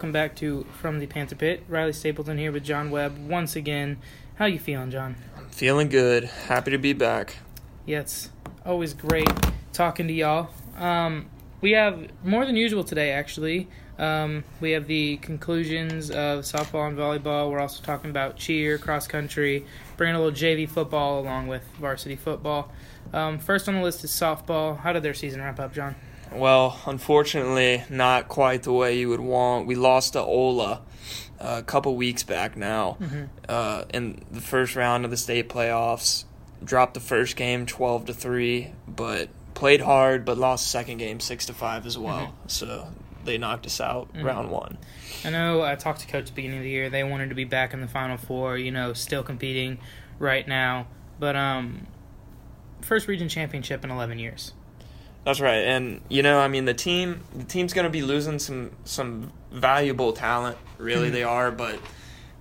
Welcome back to From the Panther Pit. Rilee Stapleton here with John Webb once again. How you feeling, John? I'm feeling good. Happy to be back. Yeah, it's always great talking to y'all. Um, we have more than usual today, actually. Um, we have the conclusions of softball and volleyball. We're also talking about cheer, cross country, bringing a little JV football along with varsity football. Um, first on the list is softball. How did their season wrap up, John? Well, unfortunately, not quite the way you would want. We lost to Ola uh, a couple weeks back now Mm-hmm. uh, in the first round of the state playoffs. Dropped the first game twelve to three, but played hard, but lost the second game six to five as well. Mm-hmm. So they knocked us out round one. I know I talked to Coach at the beginning of the year. They wanted to be back in the Final Four, you know, still competing right now. But um, first region championship in 11 years. That's right, and you know, I mean, the team the team's going to be losing some some valuable talent. Really, Mhm. they are, but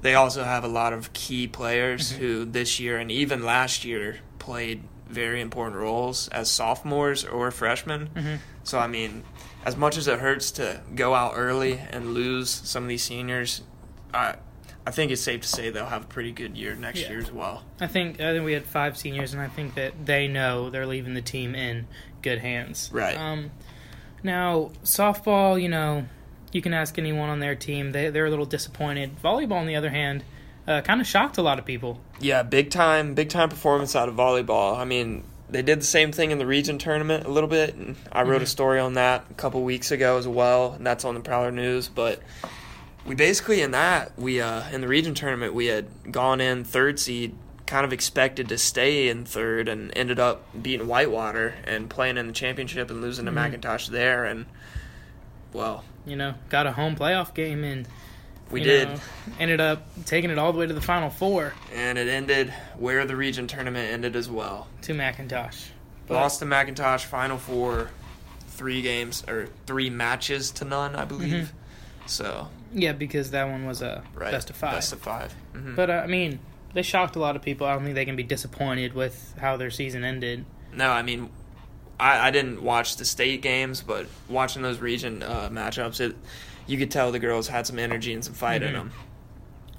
they also have a lot of key players Mhm. who this year and even last year played very important roles as sophomores or freshmen. Mm-hmm. So, I mean, as much as it hurts to go out early and lose some of these seniors, I I think it's safe to say they'll have a pretty good year next Yeah. year as well. I think I think we had five seniors, and I think that they know they're leaving the team in good hands. Right. Um, now softball, you know, you can ask anyone on their team. They they're a little disappointed. Volleyball, on the other hand, uh, kind of shocked a lot of people. Yeah, big time, big time performance out of volleyball. I mean, they did the same thing in the region tournament a little bit. And I wrote a Mhm. story on that a couple weeks ago as well, and that's on the Prowler News. But we basically in that we uh, in the region tournament we had gone in third seed, kind of expected to stay in third, and ended up beating Whitewater and playing in the championship and losing to Mhm. McIntosh there. And well, You know, got a home playoff game and we did. know, ended up taking it all the way to the final four And it ended where the region tournament ended as well. to McIntosh. But- Lost to McIntosh Final Four, three games or three matches to none, I believe. So Yeah, because that one was a right, best of five. Best of 5 Mhm. but uh, I mean, they shocked a lot of people. I don't think they can be disappointed with how their season ended. no, I mean, I, I didn't watch the state games, but watching those region uh, matchups, it you could tell the girls had some energy and some fight in Mhm. them.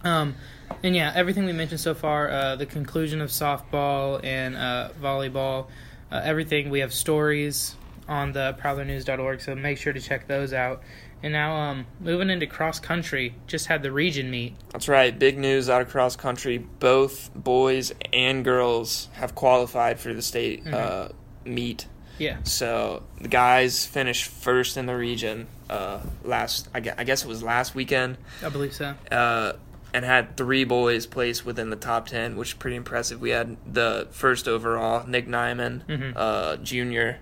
Um, and yeah, everything we mentioned so far, uh, the conclusion of softball and uh, volleyball, uh, everything. We have stories on the prowlernews.org, so make sure to check those out. And now, um, moving into cross country, just had the region meet. That's right. Big news out of cross country. Both boys and girls have qualified for the state Mhm. uh, meet. Yeah, So the guys finished first in the region uh, last. I gue- I guess it was last weekend, I believe so. uh, and had three boys placed within the top ten, which is pretty impressive. We had the first overall, Nick Nyman, Mhm. uh, junior,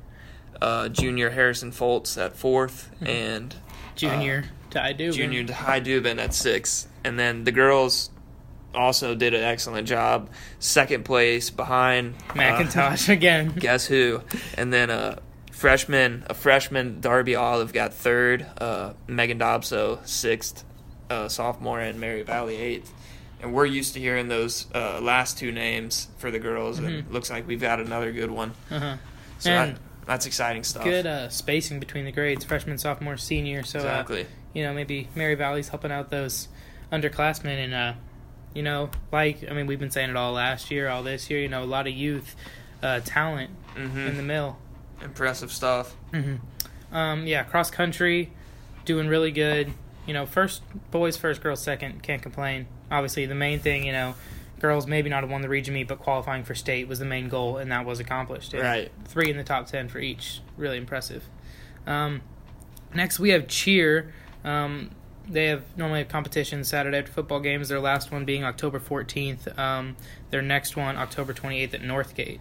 uh, junior Harrison Foltz at 4th Mhm. and Junior to I do. junior High Dubin at six, and then the girls also did an excellent job. Second place behind uh, McIntosh again. guess who? And then a freshman, a freshman Darby Olive got third, uh, Megan Dobso sixth, uh, sophomore, and Mary Valley eighth. And we're used to hearing those uh, last two names for the girls, and Mhm. it looks like we've got another good one. Uh-huh. So And that, that's exciting stuff. Good uh, spacing between the grades, freshman, sophomore, senior. So uh, you know, maybe Mary Valley's helping out those underclassmen and uh you know, like I mean we've been saying it all last year, all this year, you know, a lot of youth uh talent hmm in the mill. Impressive stuff. hmm Um yeah, cross country doing really good. You know, first boys first, girls second, can't complain. Obviously the main thing, you know, girls maybe not have won the region meet, but qualifying for state was the main goal and that was accomplished. And Right. Three in the top ten for each. Really impressive. Um next we have cheer. Um they have normally have competitions Saturday after football games. Their last one being October 14th. Um, their next one October 28th at Northgate.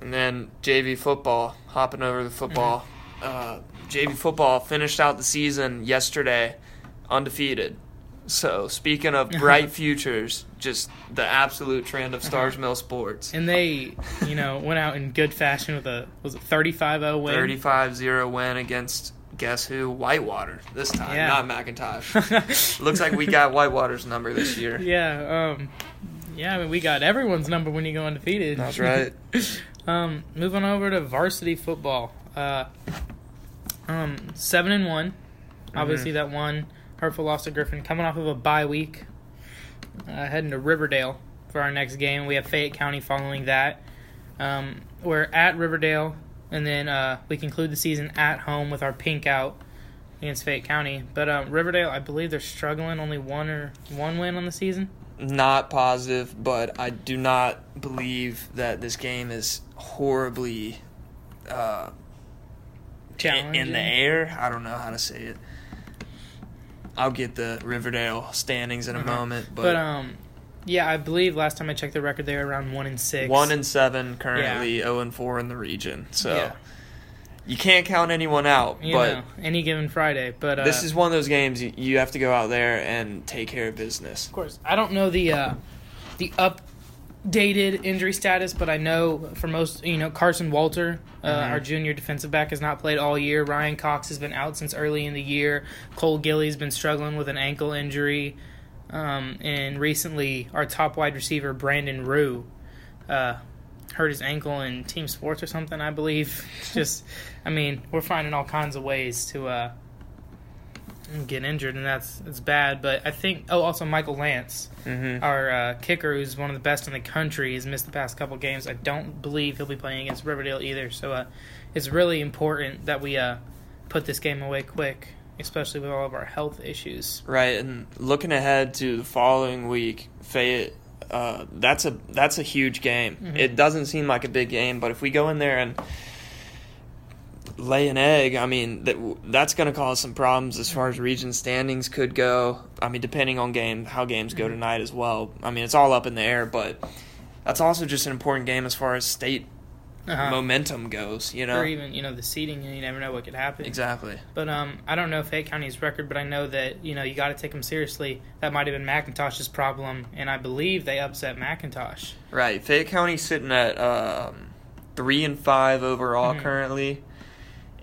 And then JV football, hopping over the football. Uh, JV football finished out the season yesterday undefeated. So, speaking of bright futures, just the absolute trend of Stars Mill sports. And they, you know, went out in good fashion with a was it 35-0 win. 35 0 win against, guess who? Whitewater this time, Yeah. not McIntosh. Looks like we got Whitewater's number this year. yeah, um, yeah. I mean, we got everyone's number when you go undefeated. That's right. um, moving over to varsity football. Uh, um, seven and one Obviously, that one hurtful loss to Griffin, coming off of a bye week, uh, heading to Riverdale for our next game. We have Fayette County following that. Um, we're at Riverdale, and then uh, we conclude the season at home with our pink out against Fayette County. But um, Riverdale, I believe they're struggling, only one or one win on the season. Not positive, but I do not believe that this game is horribly uh, in, Challenging. in the air. I don't know how to say it. I'll get the Riverdale standings in a Uh-huh. moment, but, But um, yeah, I believe last time I checked the record, they were around one and six. one and seven currently, zero and four in the region. So Yeah. you can't count anyone out. you but know, any given Friday. But uh, this is one of those games you, you have to go out there and take care of business. Of course, I don't know the uh, the updated injury status, but I know for most, you know, Carson Walter, uh, Mhm. our junior defensive back, has not played all year. Ryan Cox has been out since early in the year. Cole Gilly's been struggling with an ankle injury, um, and recently our top wide receiver Brandon Rue. Uh, hurt his ankle in team sports or something, I believe. Just, I mean, we're finding all kinds of ways to uh, get injured, and that's it's bad. But I think, oh, also Michael Lance, Mm-hmm. our uh, kicker, who's one of the best in the country, has missed the past couple games. I don't believe he'll be playing against Riverdale either. So uh, it's really important that we uh, put this game away quick, especially with all of our health issues. Right, and looking ahead to the following week, Fayette. Uh, that's a that's a huge game. Mhm. It doesn't seem like a big game, but if we go in there and lay an egg, I mean that that's going to cause some problems as far as region standings could go. I mean, depending on game how games go Mhm. tonight as well. I mean, it's all up in the air, but that's also just an important game as far as state Uh-huh. momentum goes. You know, Or even you know the seeding, you never know what could happen. exactly. But um, I don't know Fayette County's record, but I know that you know you got to take them seriously. That might have been McIntosh's problem, and I believe they upset McIntosh. Right, Fayette County sitting at um, three and five overall Mhm. currently,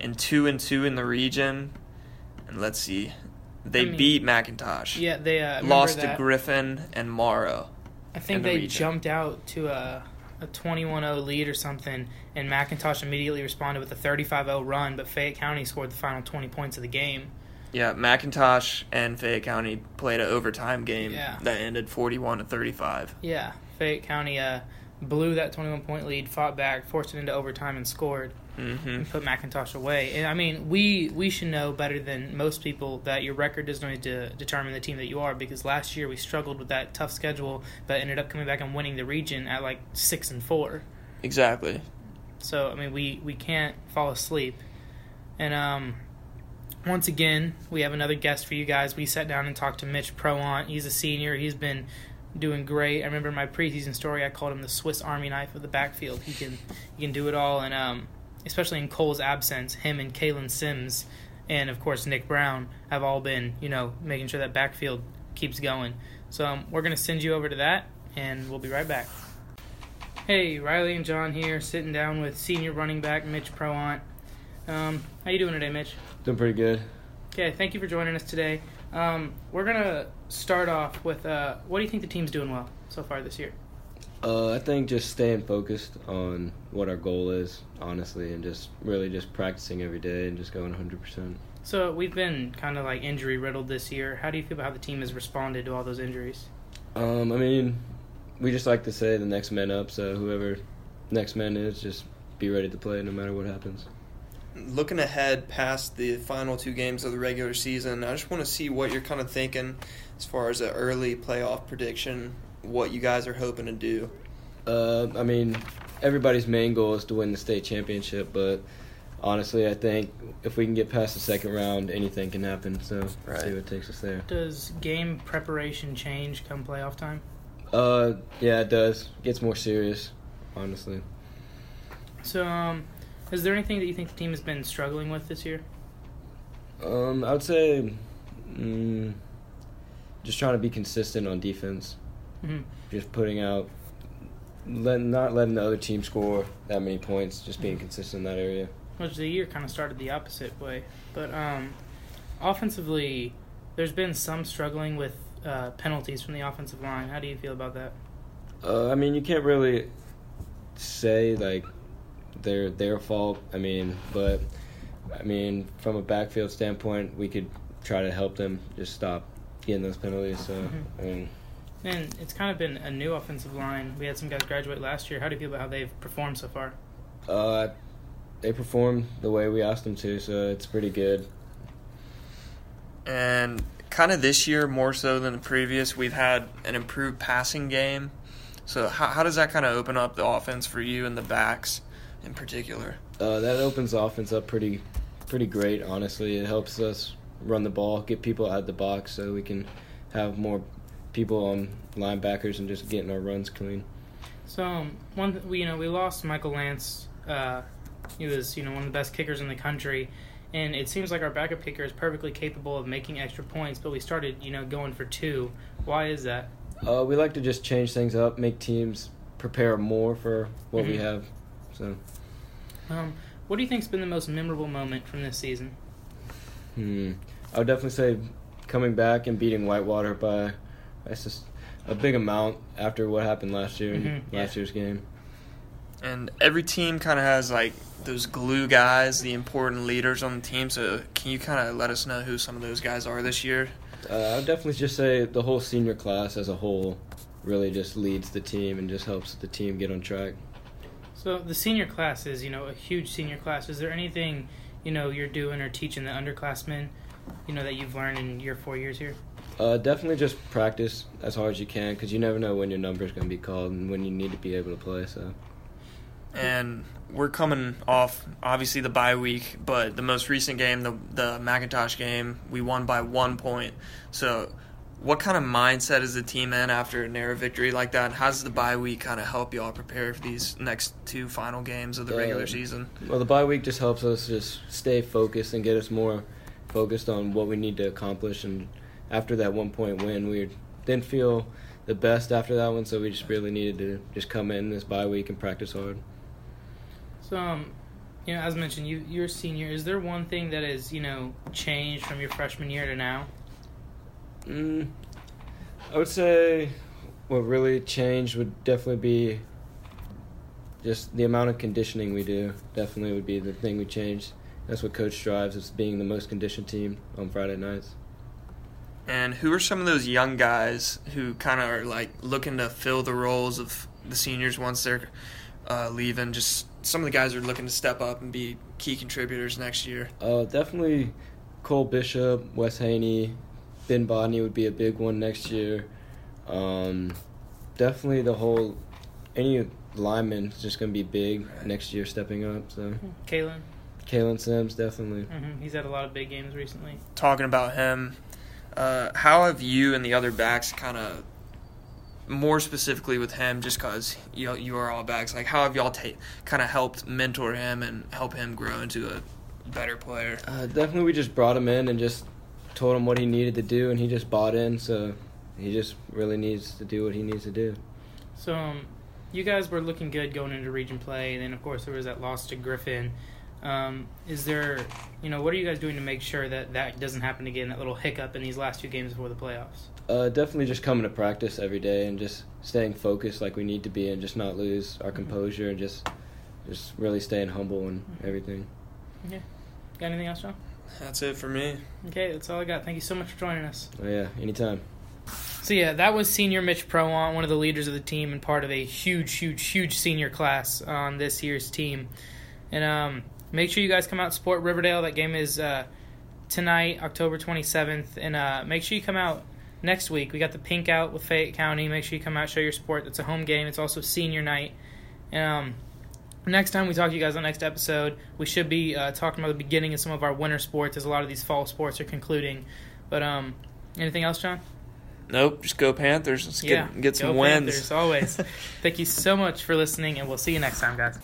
and two and two in the region. And let's see, they I mean, beat McIntosh. Yeah, they uh, lost to. Griffin and Morrow. I think the they region. jumped out to a a 21-0 lead or something, and McIntosh immediately responded with a 35-0 run. But Fayette County scored the final 20 points of the game. Yeah, McIntosh and Fayette County played an overtime game Yeah. that ended forty-one to thirty-five. Yeah, Fayette County uh, blew that 21 point lead, fought back, forced it into overtime, and scored. Mm-hmm. and put McIntosh away. And I mean, we we should know better than most people that your record is going to determine the team that you are. Because last year we struggled with that tough schedule, but ended up coming back and winning the region at like six and four. Exactly. So I mean, we we can't fall asleep. And um, once again, we have another guest for you guys. We sat down and talked to Mitch Prowant. He's a senior. He's been doing great. I remember in my preseason story, I called him the Swiss Army knife of the backfield. He can he can do it all, and um, especially in Cole's absence, him and Kalen Sims, and of course Nick Brown have all been you know making sure that backfield keeps going. So um, we're gonna send you over to that, and we'll be right back. Hey, Rilee and John here, sitting down with senior running back Mitch Prowant. Um, how you doing today, Mitch? Doing pretty good. Okay, thank you for joining us today. Um, we're gonna start off with uh, what do you think the team's doing well so far this year? Uh, I think just staying focused on what our goal is, honestly, and just really just practicing every day and just going 100%. So we've been kind of like injury riddled this year. How do you feel about how the team has responded to all those injuries? Um, I mean, we just like to say the next man up, so whoever next man is, just be ready to play no matter what happens. Looking ahead past the final two games of the regular season, I just want to see what you're kind of thinking as far as an early playoff prediction. What you guys are hoping to do. Uh, I mean, everybody's main goal is to win the state championship, but honestly, I think if we can get past the second round, anything can happen. So Right. see what takes us there. Does game preparation change come playoff time? Uh, yeah, it does. gets more serious, honestly. So, um, is there anything that you think the team has been struggling with this year? Um, I would say, mm, just trying to be consistent on defense. hmm Just putting out, let, not letting the other team score that many points. Just being consistent in that area. Which the year kind of started the opposite way. But um, offensively, there's been some struggling with uh, penalties from the offensive line. How do you feel about that? Uh, I mean, you can't really say like they're their fault. I mean, but I mean, from a backfield standpoint, we could try to help them just stop getting those penalties. So Mhm. I mean, And it's kind of been a new offensive line. We had some guys graduate last year. How do you feel about how they've performed so far? uh, they performed the way we asked them to, so it's pretty good. And kind of this year, more so than the previous, we've had an improved passing game. So, how, how does that kind of open up the offense for you and the backs in particular? Uh, that opens the offense up pretty, pretty great. Honestly, it helps us run the ball, get people out of the box, so we can have more people on linebackers and just getting our runs clean. So um, one, th- we you know we lost Michael Lance. Uh, he was you know one of the best kickers in the country, and it seems like our backup kicker is perfectly capable of making extra points. But we started you know going for two. Why is that? Uh, we like to just change things up, make teams prepare more for what we Mhm. have. So, Um, what do you think's been the most memorable moment from this season? hmm, I would definitely say coming back and beating Whitewater by that's just a big amount after what happened last year in Mhm, last yeah. year's game. And every team kind of has like those glue guys, the important leaders on the team. So, can you kind of let us know who some of those guys are this year? Uh, I would definitely just say the whole senior class as a whole really just leads the team and just helps the team get on track. So the senior class is you know a huge senior class. Is there anything you know you're doing or teaching the underclassmen, you know that you've learned in your four years here? Uh, definitely just practice as hard as you can because you never know when your number is going to be called and when you need to be able to play. So. And we're coming off obviously the bye week, but the most recent game, the the McIntosh game, we won by one point. So, what kind of mindset is the team in after a narrow victory like that? And how does the bye week kind of help y'all prepare for these next two final games of the regular Uh, season? Well, the bye week just helps us just stay focused and get us more focused on what we need to accomplish. And after that one point win, we didn't feel the best after that one, so we just really needed to just come in this bye week and practice hard. So, um, you know, as mentioned, you you're a senior. Is there one thing that has you know changed from your freshman year to now? Mm, I would say what really changed would definitely be just the amount of conditioning we do. Definitely would be the thing we changed. That's what coach strives is being the most conditioned team on Friday nights. And who are some of those young guys who kind of are like looking to fill the roles of the seniors once they're uh, leaving? Just some of the guys are looking to step up and be key contributors next year. Uh, definitely Cole Bishop, Wes Haney, Ben Bodney would be a big one next year. Um, definitely the whole any lineman is just going to be big next year, stepping up. So Kalen, Kalen Sims definitely. hmm he's had a lot of big games recently. talking about him, uh, how have you and the other backs kind of, more specifically with him, just because you you are all backs, like how have y'all ta- kind of helped mentor him and help him grow into a better player? Uh, definitely, we just brought him in and just told him what he needed to do, and he just bought in. So he just really needs to do what he needs to do. So, um, you guys were looking good going into region play, and then of course there was that loss to Griffin. Um, is there, you know, what are you guys doing to make sure that that doesn't happen again? That little hiccup in these last two games before the playoffs. Uh, definitely just coming to practice every day and just staying focused like we need to be, and just not lose our composure and just just really staying humble and everything. Yeah. Got anything else, John? That's it for me. Okay, that's all I got. Thank you so much for joining us. Oh yeah, anytime. So yeah, that was senior Mitch Prowant, one of the leaders of the team and part of a huge, huge, huge senior class on this year's team. And um, make sure you guys come out and support Riverdale. That game is uh, tonight, October 27th, and uh, make sure you come out next week. We got the pink out with Fayette County. Make sure you come out, show your support. It's a home game. It's also senior night. And, um, next time we talk to you guys on the next episode, we should be uh, talking about the beginning of some of our winter sports, as a lot of these fall sports are concluding. But um, anything else, John? Nope, just go Panthers. Let's yeah, get get some wins. Panthers, always. Thank you so much for listening, and we'll see you next time, guys.